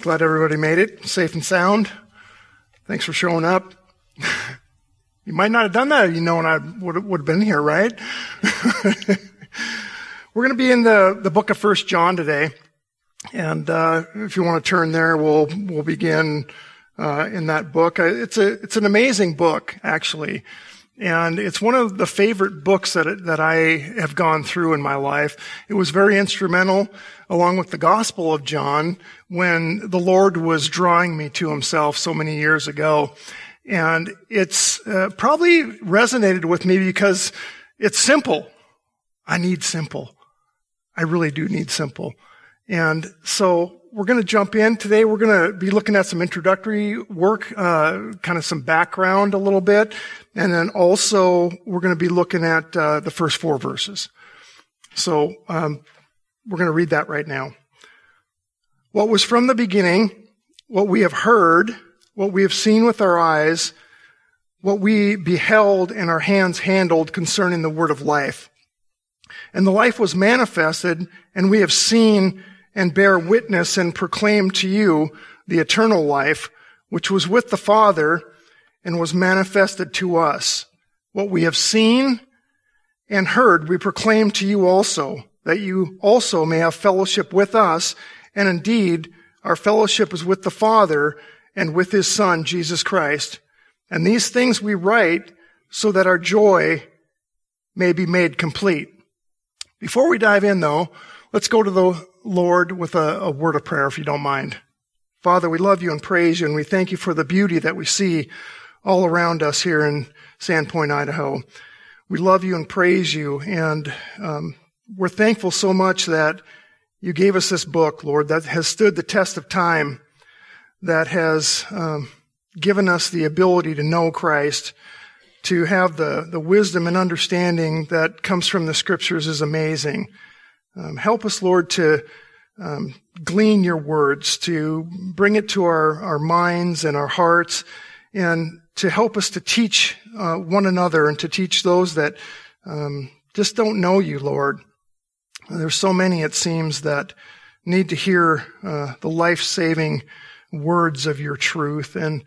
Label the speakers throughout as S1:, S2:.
S1: Glad everybody made it safe and sound. Thanks for showing up. you might not have done that if you known I would, would have been here, right? We're going to be in the, the book of First John today. And uh, if you want to turn there, we'll, we'll begin uh, in that book. It's, a, it's an amazing book, actually. And it's one of the favorite books that, that I have gone through in my life. It was very instrumental, along with the Gospel of John, when the Lord was drawing me to himself so many years ago. And it's uh, probably resonated with me because it's simple. I need simple. I really do need simple. And so we're going to jump in today. We're going to be looking at some introductory work, uh, kind of some background a little bit, and then also we're going to be looking at uh, the first four verses. So um, we're going to read that right now. What was from the beginning, what we have heard, what we have seen with our eyes, what we beheld and our hands handled concerning the word of life. And the life was manifested, and we have seen and bear witness and proclaim to you the eternal life, which was with the Father and was manifested to us. What we have seen and heard, we proclaim to you also, that you also may have fellowship with us. And indeed, our fellowship is with the Father and with His Son, Jesus Christ. And these things we write so that our joy may be made complete. Before we dive in though, let's go to the Lord, with a, a word of prayer, if you don't mind. Father, we love you and praise you, and we thank you for the beauty that we see all around us here in Sandpoint, Idaho. We love you and praise you, and um, we're thankful so much that you gave us this book, Lord, that has stood the test of time, that has um, given us the ability to know Christ, to have the, the wisdom and understanding that comes from the scriptures is amazing. Um, help us, Lord, to um, glean your words, to bring it to our, our minds and our hearts, and to help us to teach uh, one another and to teach those that um, just don't know you, Lord. There's so many, it seems, that need to hear uh, the life-saving words of your truth. And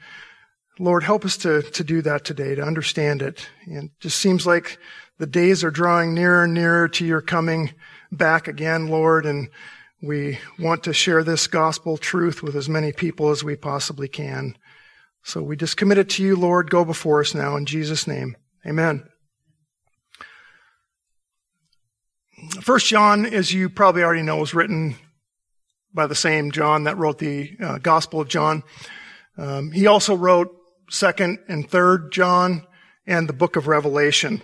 S1: Lord, help us to, to do that today, to understand it. And it just seems like the days are drawing nearer and nearer to your coming back again, Lord, and we want to share this gospel truth with as many people as we possibly can. So we just commit it to you, Lord. Go before us now in Jesus' name. Amen. First John, as you probably already know, was written by the same John that wrote the uh, Gospel of John. Um, he also wrote Second and Third John and the Book of Revelation.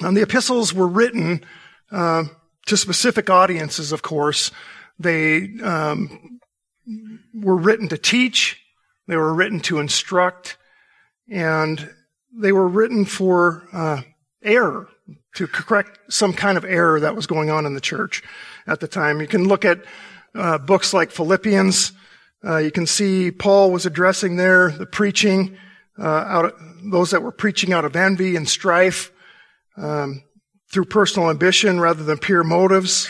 S1: And the epistles were written uh, to specific audiences, of course. They um, were written to teach, they were written to instruct, and they were written for uh, error, to correct some kind of error that was going on in the church at the time. You can look at uh, books like Philippians. Uh, you can see Paul was addressing there the preaching uh, out of, those that were preaching out of envy and strife. Um, through personal ambition rather than pure motives.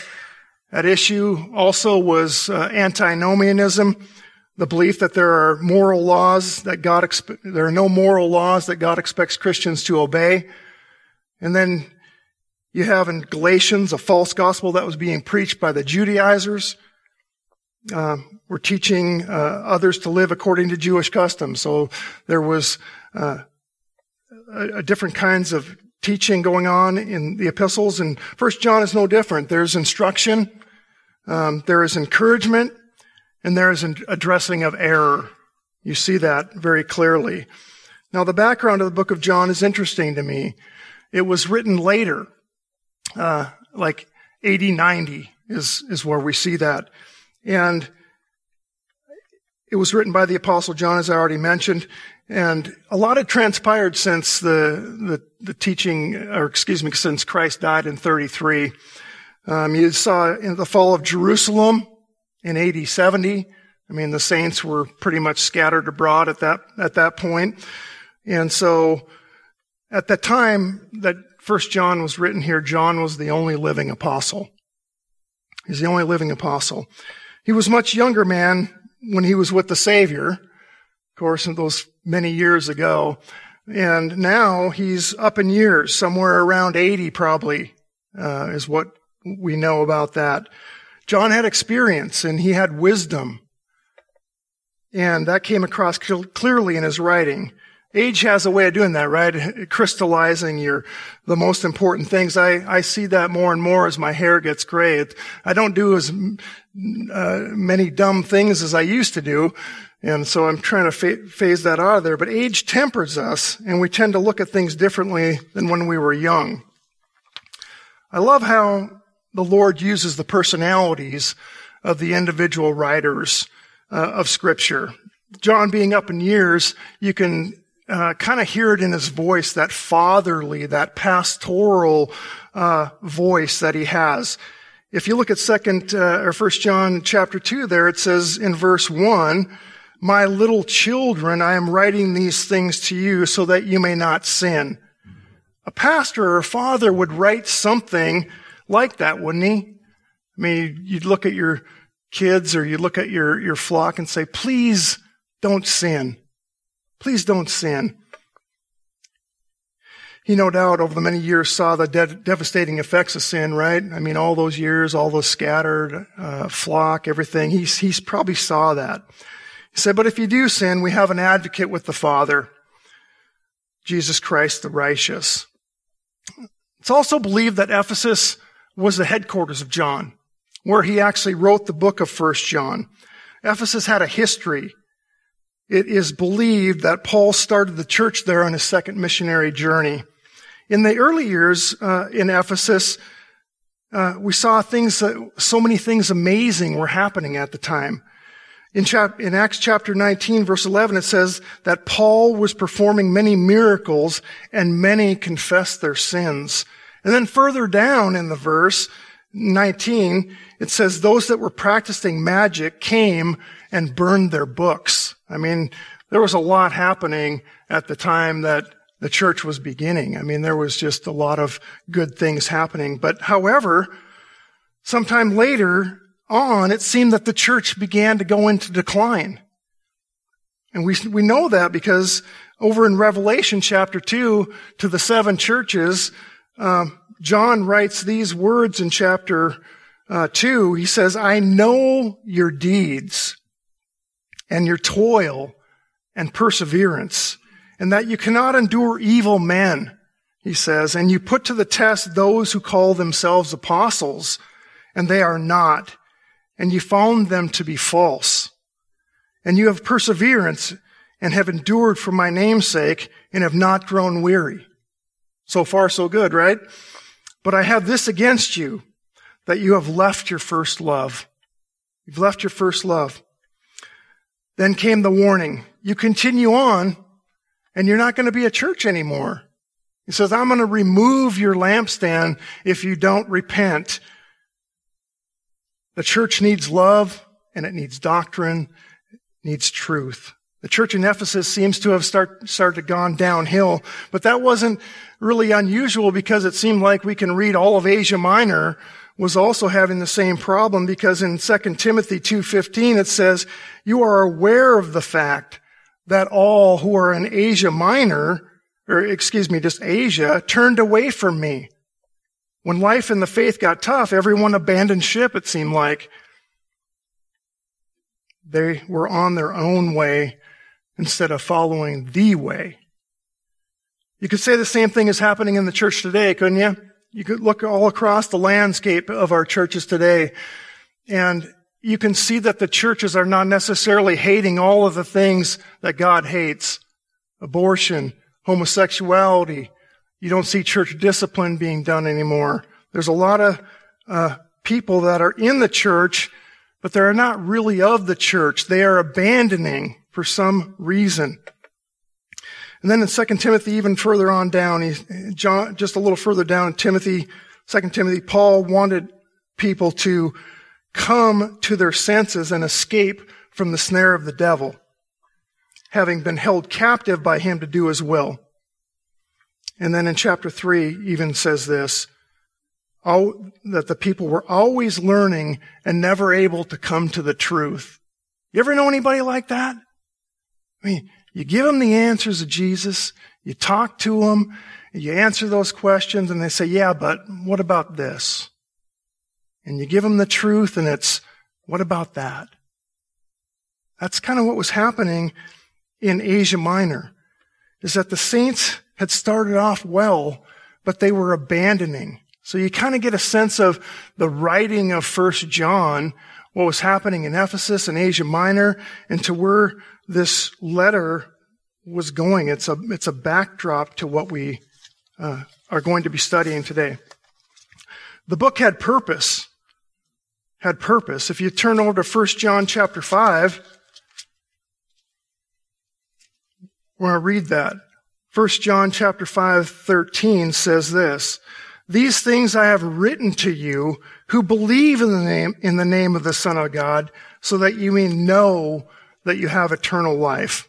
S1: At issue also was uh, antinomianism, the belief that there are moral laws that God there are no moral laws that God expects Christians to obey. And then you have in Galatians a false gospel that was being preached by the Judaizers. Uh, were teaching uh, others to live according to Jewish customs. So there was uh, a, a different kinds of teaching going on in the epistles, and First John is no different. There's instruction, um, there is encouragement, and there is an addressing of error. You see that very clearly. Now, the background of the book of John is interesting to me. It was written later, uh, like 80, 90 is, is where we see that. And It was written by the apostle John, as I already mentioned, and a lot had transpired since the, the, the teaching, or excuse me, since Christ died in 33. Um, you saw in the fall of Jerusalem in AD 70. I mean, the saints were pretty much scattered abroad at that, at that point. And so at the time that First John was written here, John was the only living apostle. He's the only living apostle. He was much younger man when he was with the Savior, of course, in those many years ago. And now he's up in years, somewhere around 80 probably, uh, is what we know about that. John had experience and he had wisdom. And that came across clearly in his writing. Age has a way of doing that, right? Crystallizing your, the most important things. I, I see that more and more as my hair gets gray. I don't do as uh, many dumb things as I used to do. And so I'm trying to fa- phase that out of there. But age tempers us and we tend to look at things differently than when we were young. I love how the Lord uses the personalities of the individual writers uh, of scripture. John being up in years, you can uh, kind of hear it in his voice, that fatherly, that pastoral uh, voice that he has. If you look at second uh, or first John chapter two, there it says in verse one, "My little children, I am writing these things to you so that you may not sin." A pastor or a father would write something like that, wouldn't he? I mean, you'd look at your kids or you look at your, your flock and say, please don't sin. Please don't sin. He no doubt over the many years saw the de- devastating effects of sin, right? I mean, all those years, all those scattered uh, flock, everything. He's, he's probably saw that. He said, but if you do sin, we have an advocate with the Father, Jesus Christ the righteous. It's also believed that Ephesus was the headquarters of John, where he actually wrote the book of First John. Ephesus had a history it is believed that Paul started the church there on his second missionary journey. In the early years uh, in Ephesus, uh, we saw things, uh, so many things amazing were happening at the time. In, chap- in Acts chapter 19, verse 11, it says that Paul was performing many miracles and many confessed their sins. And then further down in the verse, 19, it says those that were practicing magic came and burned their books. I mean, there was a lot happening at the time that the church was beginning. I mean, there was just a lot of good things happening. But however, sometime later on, it seemed that the church began to go into decline. And we, we know that because over in Revelation chapter 2 to the seven churches, um, John writes these words in chapter uh, 2. He says, I know your deeds and your toil and perseverance, and that you cannot endure evil men, he says, and you put to the test those who call themselves apostles, and they are not, and you found them to be false. And you have perseverance and have endured for my name's sake and have not grown weary. So far, so good, right? But I have this against you, that you have left your first love. You've left your first love. Then came the warning. You continue on and you're not going to be a church anymore. He says, I'm going to remove your lampstand if you don't repent. The church needs love and it needs doctrine, it needs truth. The church in Ephesus seems to have start, started to gone downhill, but that wasn't really unusual because it seemed like we can read all of Asia Minor was also having the same problem because in 2 Timothy 2.15 it says, you are aware of the fact that all who are in Asia Minor, or excuse me, just Asia, turned away from me. When life in the faith got tough, everyone abandoned ship, it seemed like. They were on their own way instead of following the way. You could say the same thing is happening in the church today, couldn't you? You could look all across the landscape of our churches today and you can see that the churches are not necessarily hating all of the things that God hates. Abortion, homosexuality. You don't see church discipline being done anymore. There's a lot of uh, people that are in the church, but they're not really of the church. They are abandoning for some reason. And then in 2 Timothy, even further on down, he, John, just a little further down in Timothy, 2 Timothy, Paul wanted people to come to their senses and escape from the snare of the devil, having been held captive by him to do his will. And then in chapter 3 even says this, that the people were always learning and never able to come to the truth. You ever know anybody like that? I mean, you give them the answers of Jesus, you talk to them, you answer those questions, and they say, yeah, but what about this? And you give them the truth, and it's, what about that? That's kind of what was happening in Asia Minor, is that the saints had started off well, but they were abandoning. So you kind of get a sense of the writing of First John, what was happening in Ephesus and Asia Minor, and to where this letter was going. It's a, it's a backdrop to what we uh, are going to be studying today. The book had purpose. Had purpose. If you turn over to 1 John chapter 5, we're going to read that. 1 John chapter 5, 13 says this, These things I have written to you who believe in the name, in the name of the Son of God, so that you may know that you have eternal life.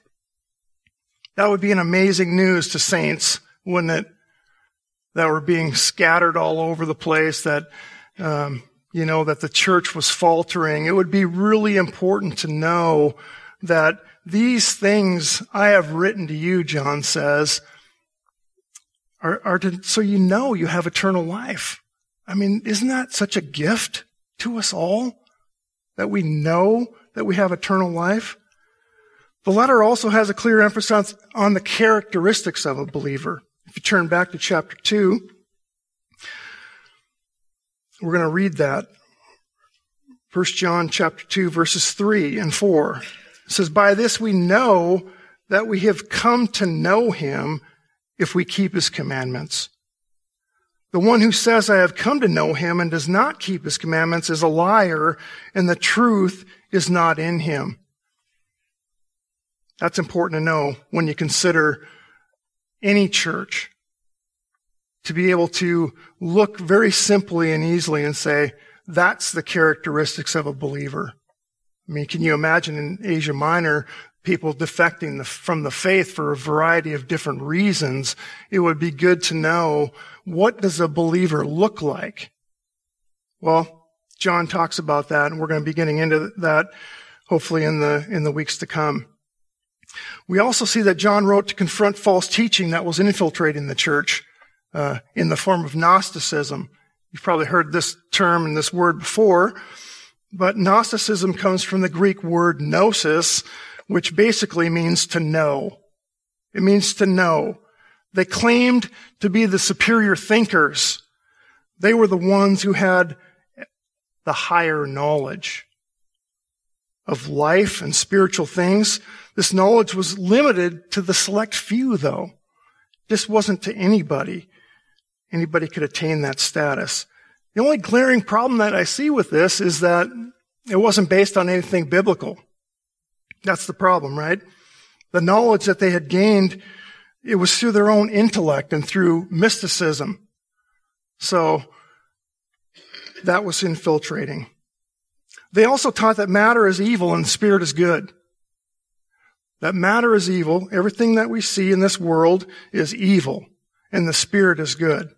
S1: That would be an amazing news to saints, wouldn't it? That were being scattered all over the place, that, um, you know, that the church was faltering. It would be really important to know that these things I have written to you, John says, are, are to, so you know you have eternal life. I mean, isn't that such a gift to us all? That we know that we have eternal life? The letter also has a clear emphasis on the characteristics of a believer. If you turn back to chapter 2, we're going to read that. 1 John chapter 2 verses 3 and 4. It says, By this we know that we have come to know him if we keep his commandments. The one who says, I have come to know him and does not keep his commandments is a liar, and the truth is not in him. That's important to know when you consider any church to be able to look very simply and easily and say, that's the characteristics of a believer. I mean, can you imagine in Asia Minor, people defecting from the faith for a variety of different reasons? It would be good to know what does a believer look like? Well, John talks about that, and we're going to be getting into that hopefully in the, in the weeks to come. We also see that John wrote to confront false teaching that was infiltrating the church uh, in the form of Gnosticism. You've probably heard this term and this word before, but Gnosticism comes from the Greek word gnosis, which basically means to know. It means to know. They claimed to be the superior thinkers. They were the ones who had the higher knowledge of life and spiritual things. This knowledge was limited to the select few, though. This wasn't to anybody. Anybody could attain that status. The only glaring problem that I see with this is that it wasn't based on anything biblical. That's the problem, right? The knowledge that they had gained, it was through their own intellect and through mysticism. So, that was infiltrating. They also taught that matter is evil and spirit is good. That matter is evil. Everything that we see in this world is evil and the spirit is good.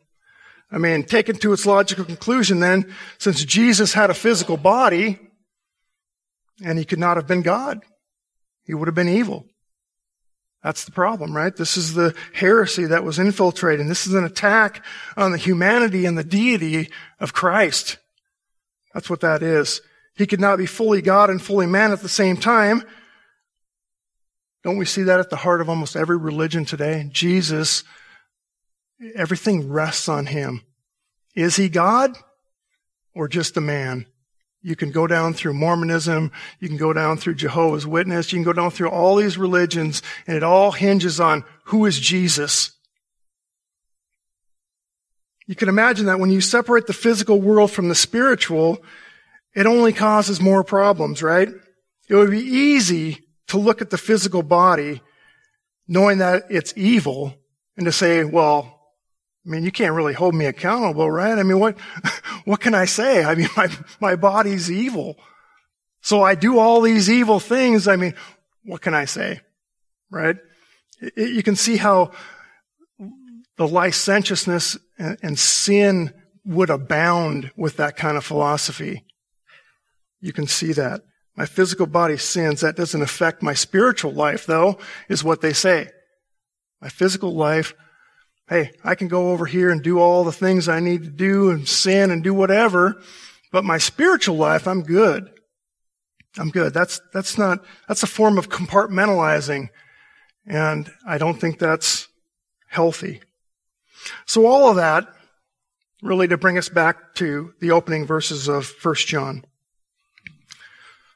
S1: I mean, taken to its logical conclusion then, since Jesus had a physical body and he could not have been God, he would have been evil. That's the problem, right? This is the heresy that was infiltrating. This is an attack on the humanity and the deity of Christ. That's what that is. He could not be fully God and fully man at the same time. Don't we see that at the heart of almost every religion today? Jesus, everything rests on him. Is he God or just a man? You can go down through Mormonism, you can go down through Jehovah's Witness, you can go down through all these religions, and it all hinges on who is Jesus. You can imagine that when you separate the physical world from the spiritual, it only causes more problems, right? It would be easy to look at the physical body knowing that it's evil and to say, well, I mean, you can't really hold me accountable, right? I mean, what, what can I say? I mean, my, my body's evil. So I do all these evil things. I mean, what can I say? Right? It, you can see how the licentiousness and, and sin would abound with that kind of philosophy. You can see that. My physical body sins. That doesn't affect my spiritual life, though, is what they say. My physical life, hey, I can go over here and do all the things I need to do and sin and do whatever, but my spiritual life, I'm good. I'm good. That's, that's not, that's a form of compartmentalizing. And I don't think that's healthy. So all of that, really to bring us back to the opening verses of 1 John.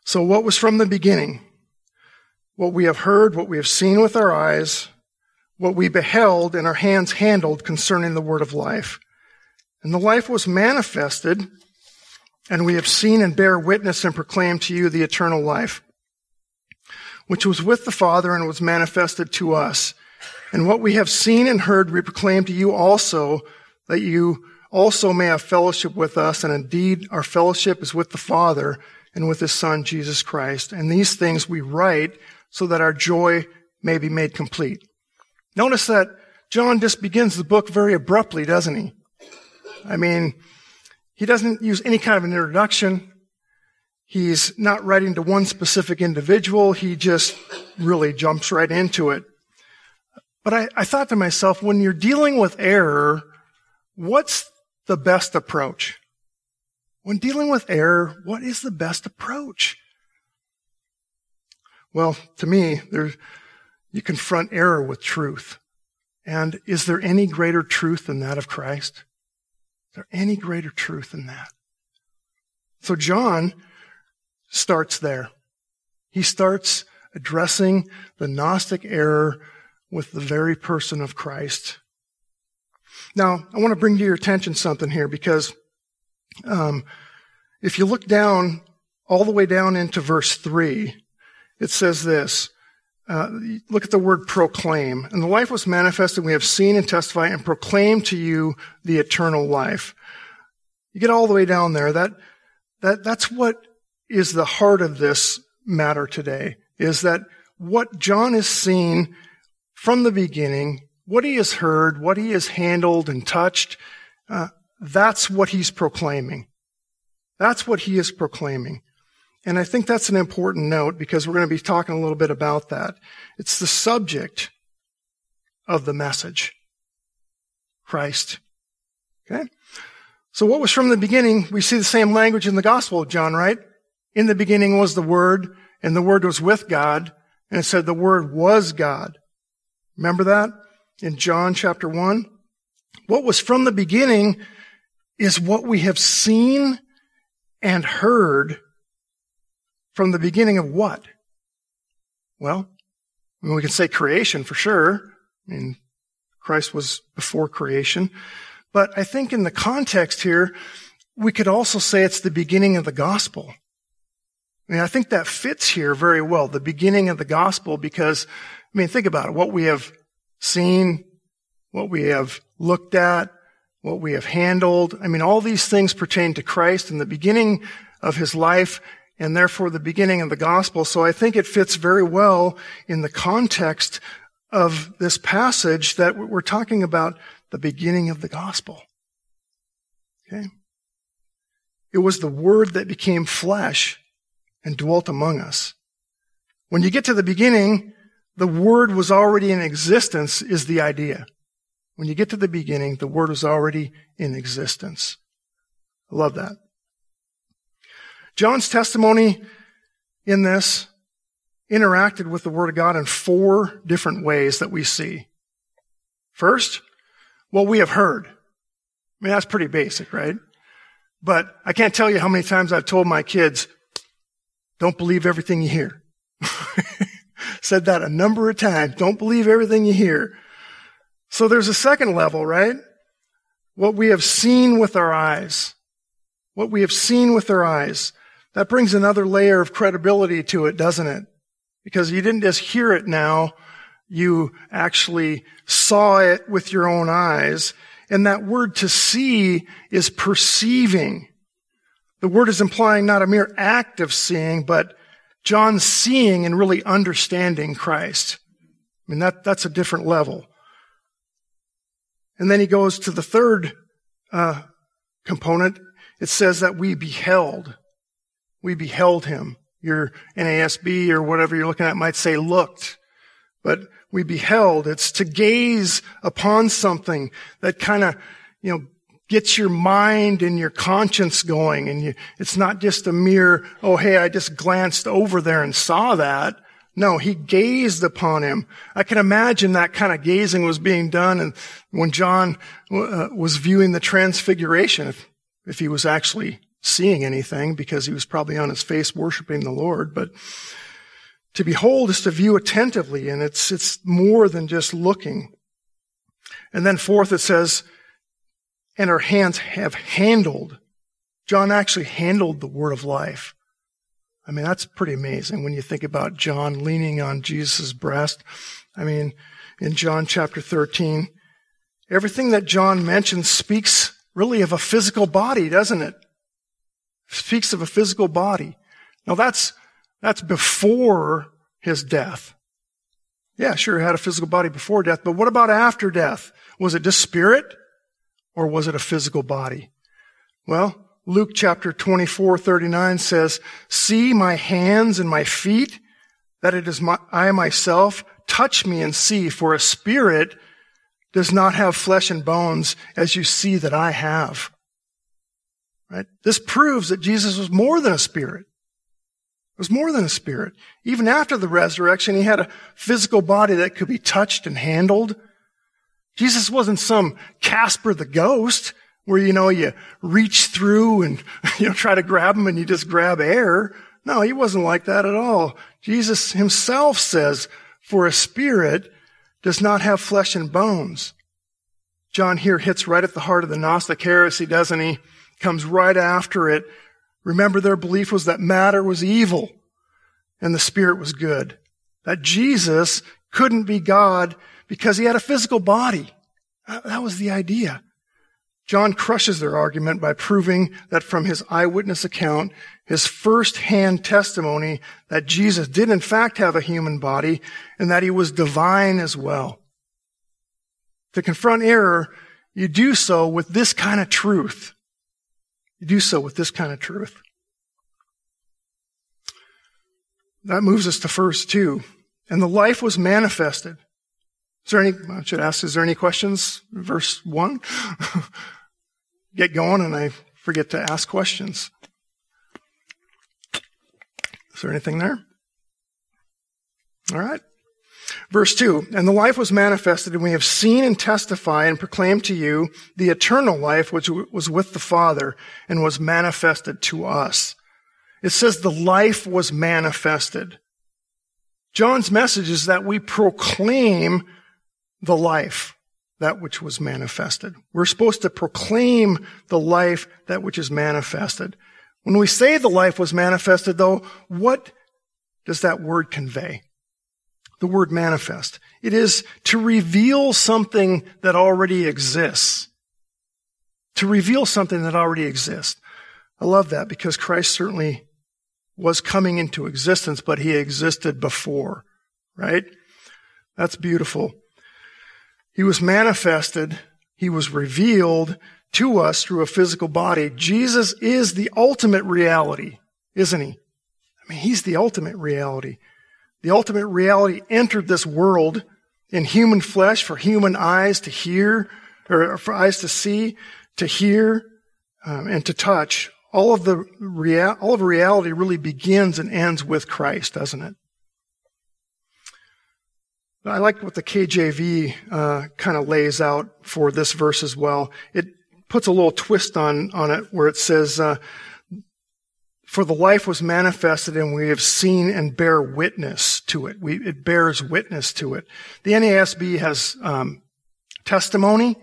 S1: So what was from the beginning? What we have heard, what we have seen with our eyes, what we beheld and our hands handled concerning the word of life. And the life was manifested, and we have seen and bear witness and proclaim to you the eternal life, which was with the Father and was manifested to us. And what we have seen and heard we proclaim to you also, that you also may have fellowship with us, and indeed our fellowship is with the Father and with his son, Jesus Christ. And these things we write so that our joy may be made complete. Notice that John just begins the book very abruptly, doesn't he? I mean, he doesn't use any kind of an introduction. He's not writing to one specific individual. He just really jumps right into it. But I, I thought to myself, when you're dealing with error, what's the best approach? When dealing with error, what is the best approach? Well, to me, there, you confront error with truth. And is there any greater truth than that of Christ? Is there any greater truth than that? So John starts there. He starts addressing the Gnostic error with the very person of Christ. Now, I want to bring to your attention something here because um, if you look down, all the way down into verse 3, it says this. Uh, look at the word proclaim. And the life was manifested, we have seen and testified and proclaimed to you the eternal life. You get all the way down there. That, that, that's what is the heart of this matter today, is that what John has seen from the beginning, what he has heard, what he has handled and touched, uh, that's what he's proclaiming. That's what he is proclaiming. And I think that's an important note because we're going to be talking a little bit about that. It's the subject of the message. Christ. Okay? So what was from the beginning, we see the same language in the Gospel of John, right? In the beginning was the Word, and the Word was with God, and it said the Word was God. Remember that? In John chapter 1? What was from the beginning is what we have seen and heard from the beginning of what? Well, I mean, we can say creation for sure. I mean, Christ was before creation. But I think in the context here, we could also say it's the beginning of the gospel. I mean, I think that fits here very well, the beginning of the gospel, because, I mean, think about it. What we have seen, what we have looked at, what we have handled. I mean, all these things pertain to Christ and the beginning of his life and therefore the beginning of the gospel. So I think it fits very well in the context of this passage that we're talking about the beginning of the gospel. Okay? It was the word that became flesh and dwelt among us. When you get to the beginning, the word was already in existence is the idea. When you get to the beginning, the Word was already in existence. I love that. John's testimony in this interacted with the Word of God in four different ways that we see. First, what we have heard. I mean, that's pretty basic, right? But I can't tell you how many times I've told my kids, don't believe everything you hear. Said that a number of times. Don't believe everything you hear. So there's a second level, right? What we have seen with our eyes. What we have seen with our eyes. That brings another layer of credibility to it, doesn't it? Because you didn't just hear it now, you actually saw it with your own eyes. And that word to see is perceiving. The word is implying not a mere act of seeing, but John seeing and really understanding Christ. I mean, that, that's a different level. And then he goes to the third uh, component. It says that we beheld. We beheld him. Your NASB or whatever you're looking at might say looked. But we beheld. It's to gaze upon something that kind of, you know, gets your mind and your conscience going. And you, it's not just a mere, oh, hey, I just glanced over there and saw that. No, he gazed upon him. I can imagine that kind of gazing was being done and when John uh, was viewing the transfiguration, if, if he was actually seeing anything because he was probably on his face worshiping the Lord, but to behold is to view attentively and it's, it's more than just looking. And then fourth, it says, and our hands have handled. John actually handled the word of life. I mean, that's pretty amazing when you think about John leaning on Jesus' breast. I mean, in John chapter 13, everything that John mentions speaks really of a physical body, doesn't it? Speaks of a physical body. Now that's, that's before his death. Yeah, sure, had a physical body before death, but what about after death? Was it just spirit? Or was it a physical body? Well, Luke chapter 24, 39 says, See my hands and my feet, that it is my, I myself. Touch me and see, for a spirit does not have flesh and bones as you see that I have. Right? This proves that Jesus was more than a spirit. It was more than a spirit. Even after the resurrection, he had a physical body that could be touched and handled. Jesus wasn't some Casper the ghost where, you know, you reach through and, you know, try to grab him and you just grab air. No, he wasn't like that at all. Jesus himself says, for a spirit does not have flesh and bones. John here hits right at the heart of the Gnostic heresy, doesn't he? Comes right after it. Remember their belief was that matter was evil and the spirit was good. That Jesus couldn't be God because he had a physical body. That was the idea. John crushes their argument by proving that from his eyewitness account, his first-hand testimony that Jesus did in fact have a human body and that he was divine as well. To confront error, you do so with this kind of truth. You do so with this kind of truth. That moves us to verse two. And the life was manifested. Is there any, I should ask, is there any questions? Verse 1? Get going and I forget to ask questions. Is there anything there? All right. Verse 2, and the life was manifested, and we have seen and testify and proclaim to you the eternal life which was with the Father and was manifested to us. It says the life was manifested. John's message is that we proclaim the life, that which was manifested. We're supposed to proclaim the life, that which is manifested. When we say the life was manifested, though, what does that word convey? The word manifest. It is to reveal something that already exists. To reveal something that already exists. I love that because Christ certainly was coming into existence, but he existed before, right? That's beautiful. He was manifested. He was revealed to us through a physical body. Jesus is the ultimate reality, isn't he? I mean, he's the ultimate reality. The ultimate reality entered this world in human flesh for human eyes to hear, or for eyes to see, to hear, um, and to touch. All of the rea- all of reality really begins and ends with Christ, doesn't it? I like what the KJV uh, kind of lays out for this verse as well. It puts a little twist on on it where it says, uh, "For the life was manifested, and we have seen and bear witness to it. We, it bears witness to it." The NASB has um, testimony,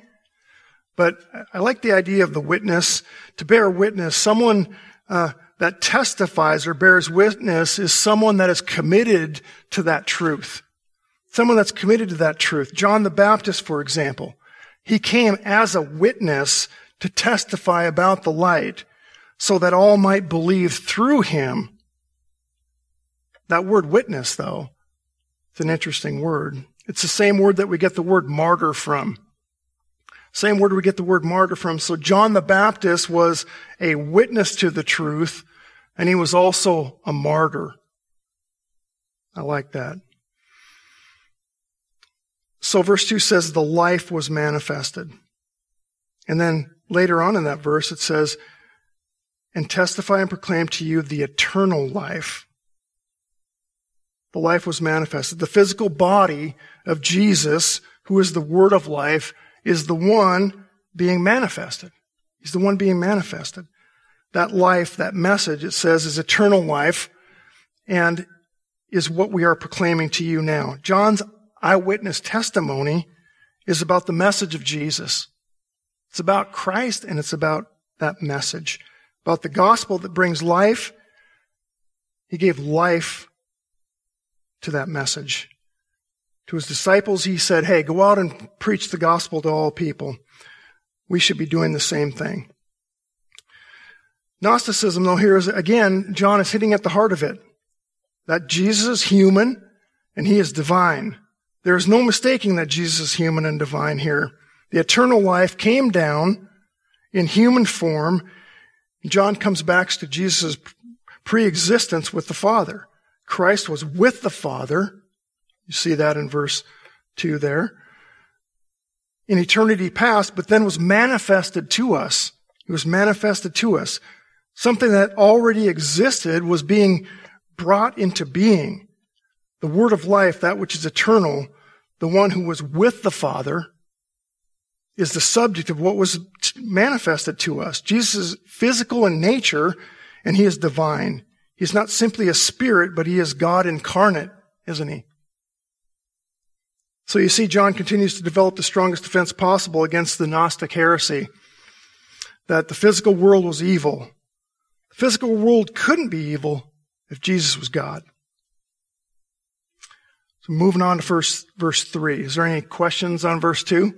S1: but I like the idea of the witness to bear witness. Someone uh, that testifies or bears witness is someone that is committed to that truth. Someone that's committed to that truth. John the Baptist, for example, he came as a witness to testify about the light so that all might believe through him. That word witness, though, it's an interesting word. It's the same word that we get the word martyr from. Same word we get the word martyr from. So John the Baptist was a witness to the truth, and he was also a martyr. I like that. So verse 2 says, the life was manifested. And then later on in that verse, it says, and testify and proclaim to you the eternal life. The life was manifested. The physical body of Jesus, who is the word of life, is the one being manifested. He's the one being manifested. That life, that message, it says, is eternal life and is what we are proclaiming to you now. John's eyewitness testimony is about the message of Jesus. It's about Christ and it's about that message, about the gospel that brings life. He gave life to that message. To his disciples, he said, Hey, go out and preach the gospel to all people. We should be doing the same thing. Gnosticism, though, here is again, John is hitting at the heart of it. That Jesus is human and he is divine. There is no mistaking that Jesus is human and divine here. The eternal life came down in human form. John comes back to Jesus' pre-existence with the Father. Christ was with the Father. You see that in verse 2 there. In eternity past, but then was manifested to us. It was manifested to us. Something that already existed was being brought into being. The word of life, that which is eternal, the one who was with the Father, is the subject of what was manifested to us. Jesus is physical in nature and he is divine. He's not simply a spirit, but he is God incarnate, isn't he? So you see, John continues to develop the strongest defense possible against the Gnostic heresy that the physical world was evil. The physical world couldn't be evil if Jesus was God. So moving on to verse, verse 3. Is there any questions on verse 2?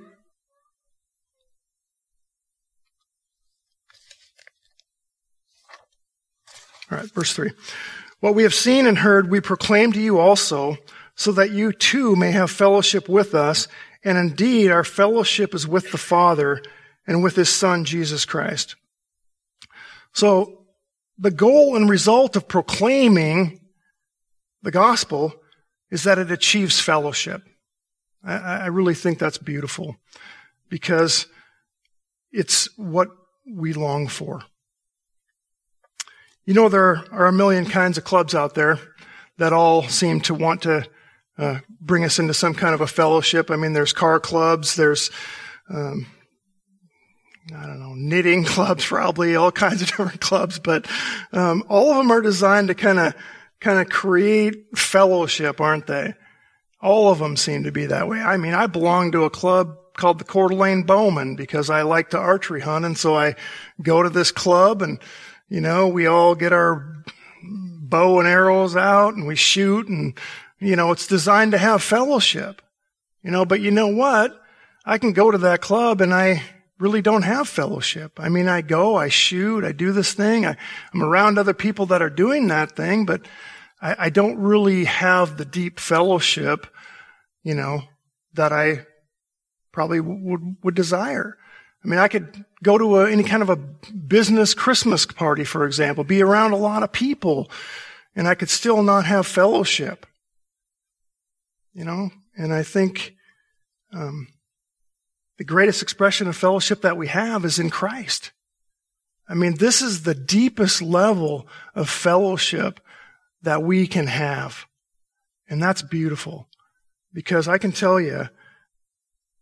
S1: All right, verse 3. What we have seen and heard, we proclaim to you also, so that you too may have fellowship with us. And indeed, our fellowship is with the Father and with His Son, Jesus Christ. So, the goal and result of proclaiming the gospel is that it achieves fellowship. I, I really think that's beautiful because it's what we long for. You know, there are a million kinds of clubs out there that all seem to want to uh, bring us into some kind of a fellowship. I mean, there's car clubs, there's, um, I don't know, knitting clubs, probably all kinds of different clubs, but um, all of them are designed to kind of kind of create fellowship, aren't they? All of them seem to be that way. I mean, I belong to a club called the Coeur d'Alene Bowmen because I like to archery hunt, and so I go to this club and you know, we all get our bow and arrows out and we shoot and, you know, it's designed to have fellowship. You know, but you know what? I can go to that club and I really don't have fellowship. I mean, I go, I shoot, I do this thing. I, am around other people that are doing that thing, but I, I don't really have the deep fellowship, you know, that I probably would, would desire. I mean, I could go to a, any kind of a business Christmas party, for example, be around a lot of people, and I could still not have fellowship. You know, and I think um, the greatest expression of fellowship that we have is in Christ. I mean, this is the deepest level of fellowship that we can have. And that's beautiful because I can tell you,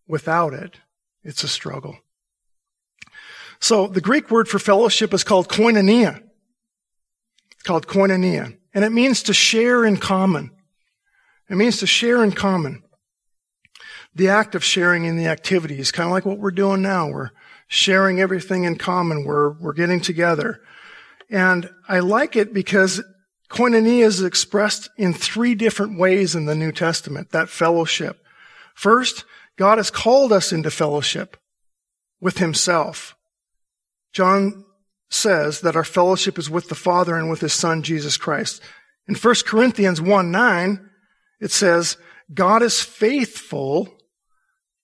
S1: without it, it's a struggle. So the Greek word for fellowship is called koinonia. It's called koinonia. And it means to share in common. It means to share in common. The act of sharing in the activities, kind of like what we're doing now. We're sharing everything in common. We're, we're getting together. And I like it because koinonia is expressed in three different ways in the New Testament, that fellowship. First, God has called us into fellowship with himself. John says that our fellowship is with the Father and with his Son, Jesus Christ. In 1 Corinthians 1 9, it says, God is faithful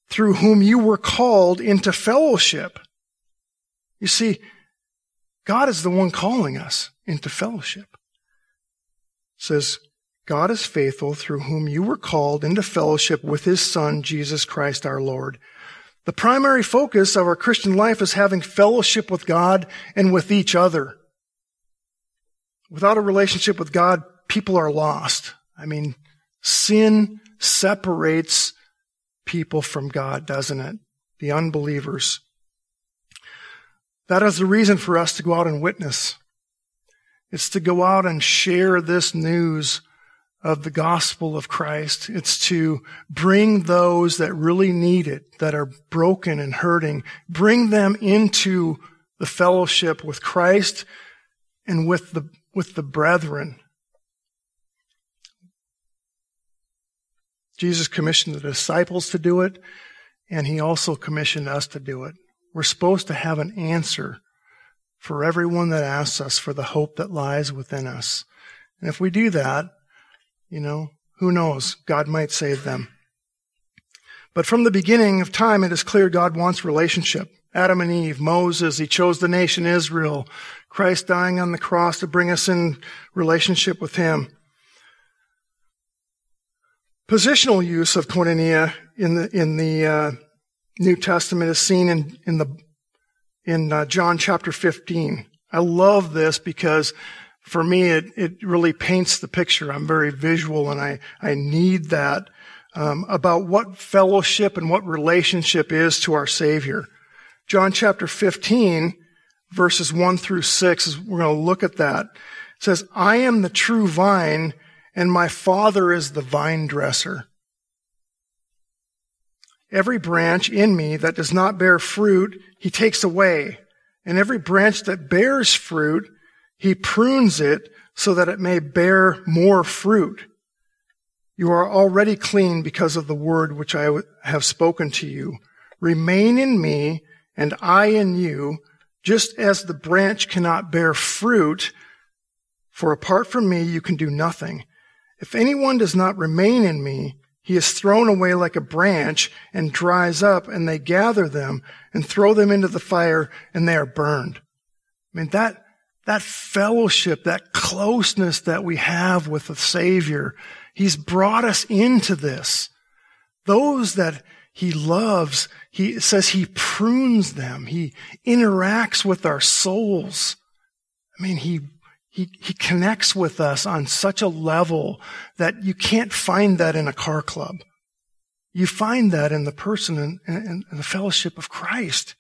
S1: through whom you were called into fellowship. You see, God is the one calling us into fellowship. It says, God is faithful through whom you were called into fellowship with his Son, Jesus Christ our Lord. The primary focus of our Christian life is having fellowship with God and with each other. Without a relationship with God, people are lost. I mean, sin separates people from God, doesn't it? The unbelievers. That is the reason for us to go out and witness. It's to go out and share this news of the gospel of Christ. It's to bring those that really need it, that are broken and hurting, bring them into the fellowship with Christ and with the, with the brethren. Jesus commissioned the disciples to do it, and he also commissioned us to do it. We're supposed to have an answer for everyone that asks us for the hope that lies within us. And if we do that, you know, who knows? God might save them. But from the beginning of time, it is clear God wants relationship. Adam and Eve, Moses, he chose the nation Israel, Christ dying on the cross to bring us in relationship with him. Positional use of koinonia in the, in the uh, New Testament is seen in, in the, in uh, John chapter 15. I love this because for me, it, it really paints the picture. I'm very visual and I, I need that um, about what fellowship and what relationship is to our Savior. John chapter 15, verses 1 through 6, we're going to look at that. It says, I am the true vine and my Father is the vine dresser. Every branch in me that does not bear fruit, he takes away. And every branch that bears fruit, he prunes it so that it may bear more fruit. You are already clean because of the word which I have spoken to you. Remain in me and I in you, just as the branch cannot bear fruit, for apart from me you can do nothing. If anyone does not remain in me, he is thrown away like a branch and dries up, and they gather them and throw them into the fire, and they are burned. I mean, that, that fellowship, that closeness that we have with the Savior, He's brought us into this. Those that He loves, He says He prunes them. He interacts with our souls. I mean, He, He, He connects with us on such a level that you can't find that in a car club. You find that in the person and, the fellowship of Christ.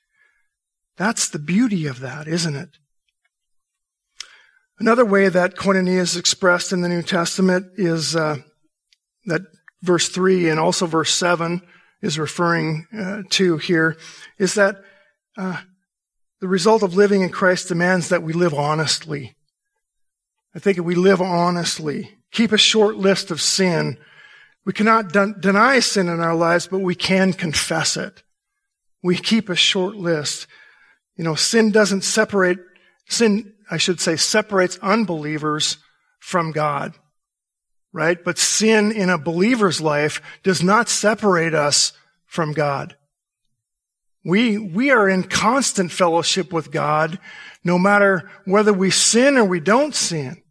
S1: That's the beauty of that, isn't it? Another way that koinonia is expressed in the New Testament is uh, that verse 3 and also verse 7 is referring uh, to here is that uh, the result of living in Christ demands that we live honestly. I think if we live honestly, keep a short list of sin, we cannot de- deny sin in our lives, but we can confess it. We keep a short list. You know, sin doesn't separate, sin I should say, separates unbelievers from God. Right? But sin in a believer's life does not separate us from God. We, we are in constant fellowship with God, no matter whether we sin or we don't sin.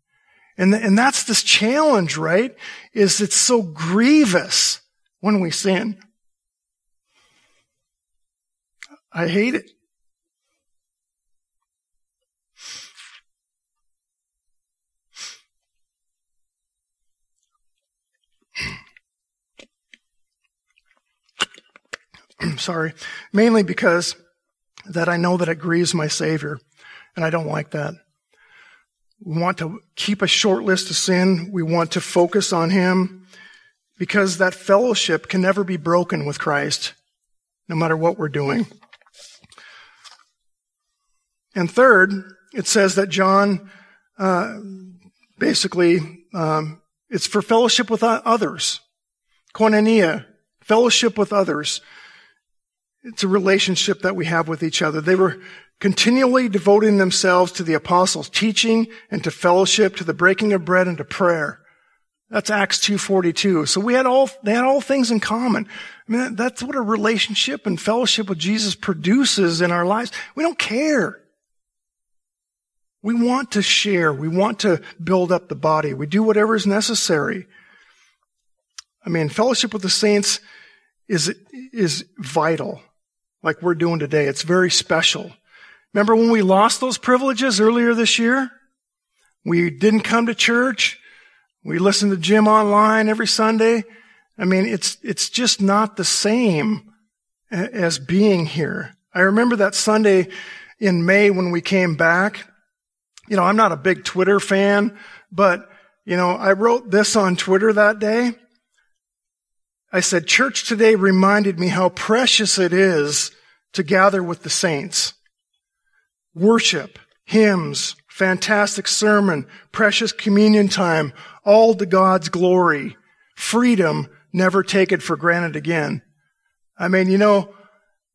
S1: And, and that's this challenge, right? Is it's so grievous when we sin. I hate it. sorry, mainly because that I know that it grieves my Savior, and I don't like that. We want to keep a short list of sin. We want to focus on Him because that fellowship can never be broken with Christ, no matter what we're doing. And third, it says that John, uh, basically, um, it's for fellowship with others. Koinonia, fellowship with others. It's a relationship that we have with each other. They were continually devoting themselves to the apostles' teaching and to fellowship, to the breaking of bread and to prayer. That's Acts 2.42. So we had all, they had all things in common. I mean, that's what a relationship and fellowship with Jesus produces in our lives. We don't care. We want to share. We want to build up the body. We do whatever is necessary. I mean, fellowship with the saints is, is vital, like we're doing today. It's very special. Remember when we lost those privileges earlier this year? We didn't come to church. We listened to Jim online every Sunday. I mean, it's, it's just not the same as being here. I remember that Sunday in May when we came back. You know, I'm not a big Twitter fan, but, you know, I wrote this on Twitter that day. I said, church today reminded me how precious it is to gather with the saints worship, hymns, fantastic sermon, precious communion time, all to God's glory, freedom, never take it for granted again. I mean, you know,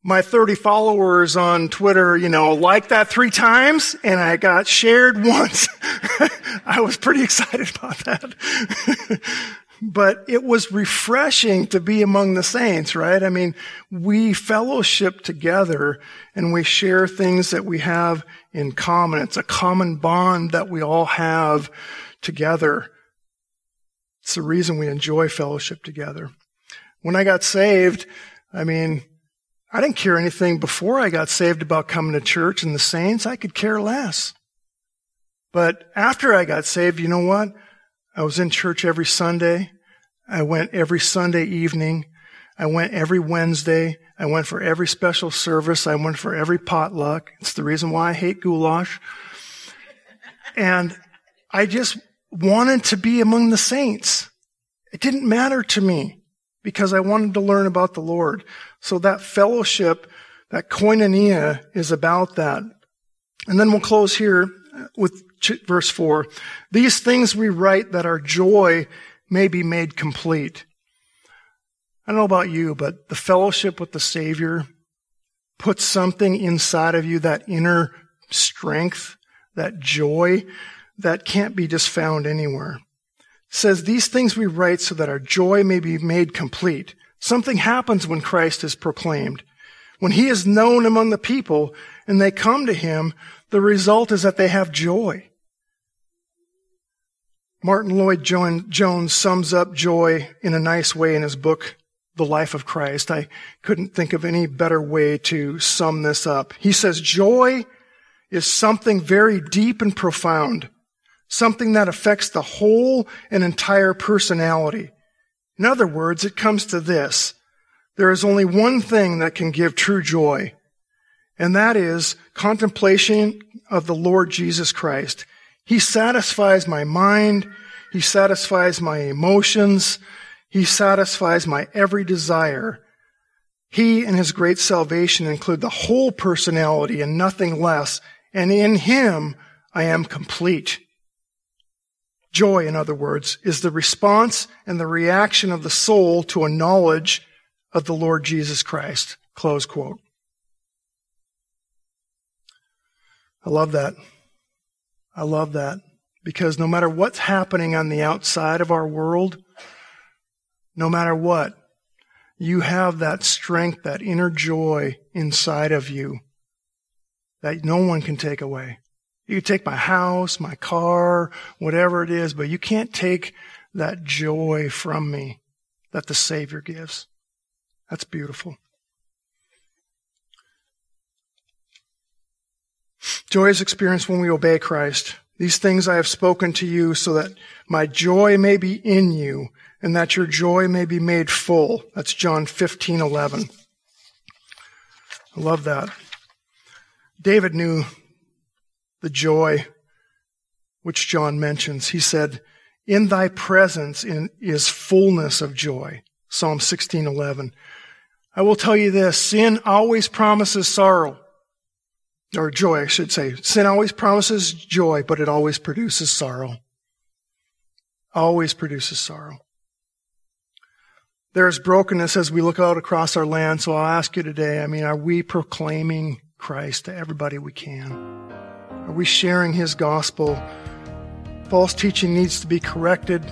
S1: my 30 followers on Twitter, you know, liked that three times and I got shared once. I was pretty excited about that. but it was refreshing to be among the saints, right? I mean, we fellowship together and we share things that we have in common. It's a common bond that we all have together. It's the reason we enjoy fellowship together. When I got saved, I mean, I didn't care anything before I got saved about coming to church and the saints. I could care less. But after I got saved, you know what? I was in church every Sunday. I went every Sunday evening. I went every Wednesday. I went for every special service. I went for every potluck. It's the reason why I hate goulash. And I just wanted to be among the saints. It didn't matter to me because I wanted to learn about the Lord. So that fellowship, that koinonia is about that. And then we'll close here with verse 4. These things we write that our joy may be made complete. I don't know about you, but the fellowship with the Savior puts something inside of you, that inner strength, that joy that can't be just found anywhere. It says these things we write so that our joy may be made complete. Something happens when Christ is proclaimed. When he is known among the people and they come to him, the result is that they have joy. Martyn Lloyd-Jones sums up joy in a nice way in his book, The Life of Christ. I couldn't think of any better way to sum this up. He says, joy is something very deep and profound, something that affects the whole and entire personality. In other words, it comes to this. There is only one thing that can give true joy, and that is contemplation of the Lord Jesus Christ. He satisfies my mind. He satisfies my emotions. He satisfies my every desire. He and his great salvation include the whole personality and nothing less. And in him, I am complete. Joy, in other words, is the response and the reaction of the soul to a knowledge of the Lord Jesus Christ. Close quote. I love that. I love that because no matter what's happening on the outside of our world, no matter what, you have that strength, that inner joy inside of you that no one can take away. You can take my house, my car, whatever it is, but you can't take that joy from me that the Savior gives. That's beautiful. Joy is experienced when we obey Christ. These things I have spoken to you so that my joy may be in you and that your joy may be made full. That's John 15, 11. I love that. David knew the joy which John mentions. He said, in thy presence is fullness of joy. Psalm 16, 11. I will tell you this, sin always promises sorrow. Or joy, I should say. Sin always promises joy, but it always produces sorrow. Always produces sorrow. There is brokenness as we look out across our land, so I'll ask you today, I mean, are we proclaiming Christ to everybody we can? Are we sharing His gospel? False teaching needs to be corrected.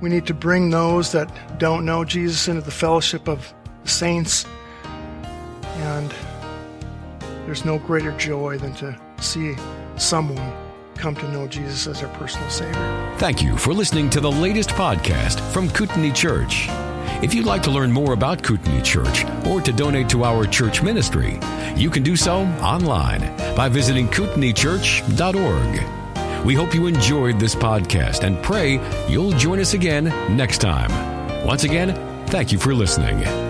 S1: We need to bring those that don't know Jesus into the fellowship of the saints. And there's no greater joy than to see someone come to know Jesus as their personal Savior.
S2: Thank you for listening to the latest podcast from Kootenai Church. If you'd like to learn more about Kootenai Church or to donate to our church ministry, you can do so online by visiting kootenaichurch.org. We hope you enjoyed this podcast and pray you'll join us again next time. Once again, thank you for listening.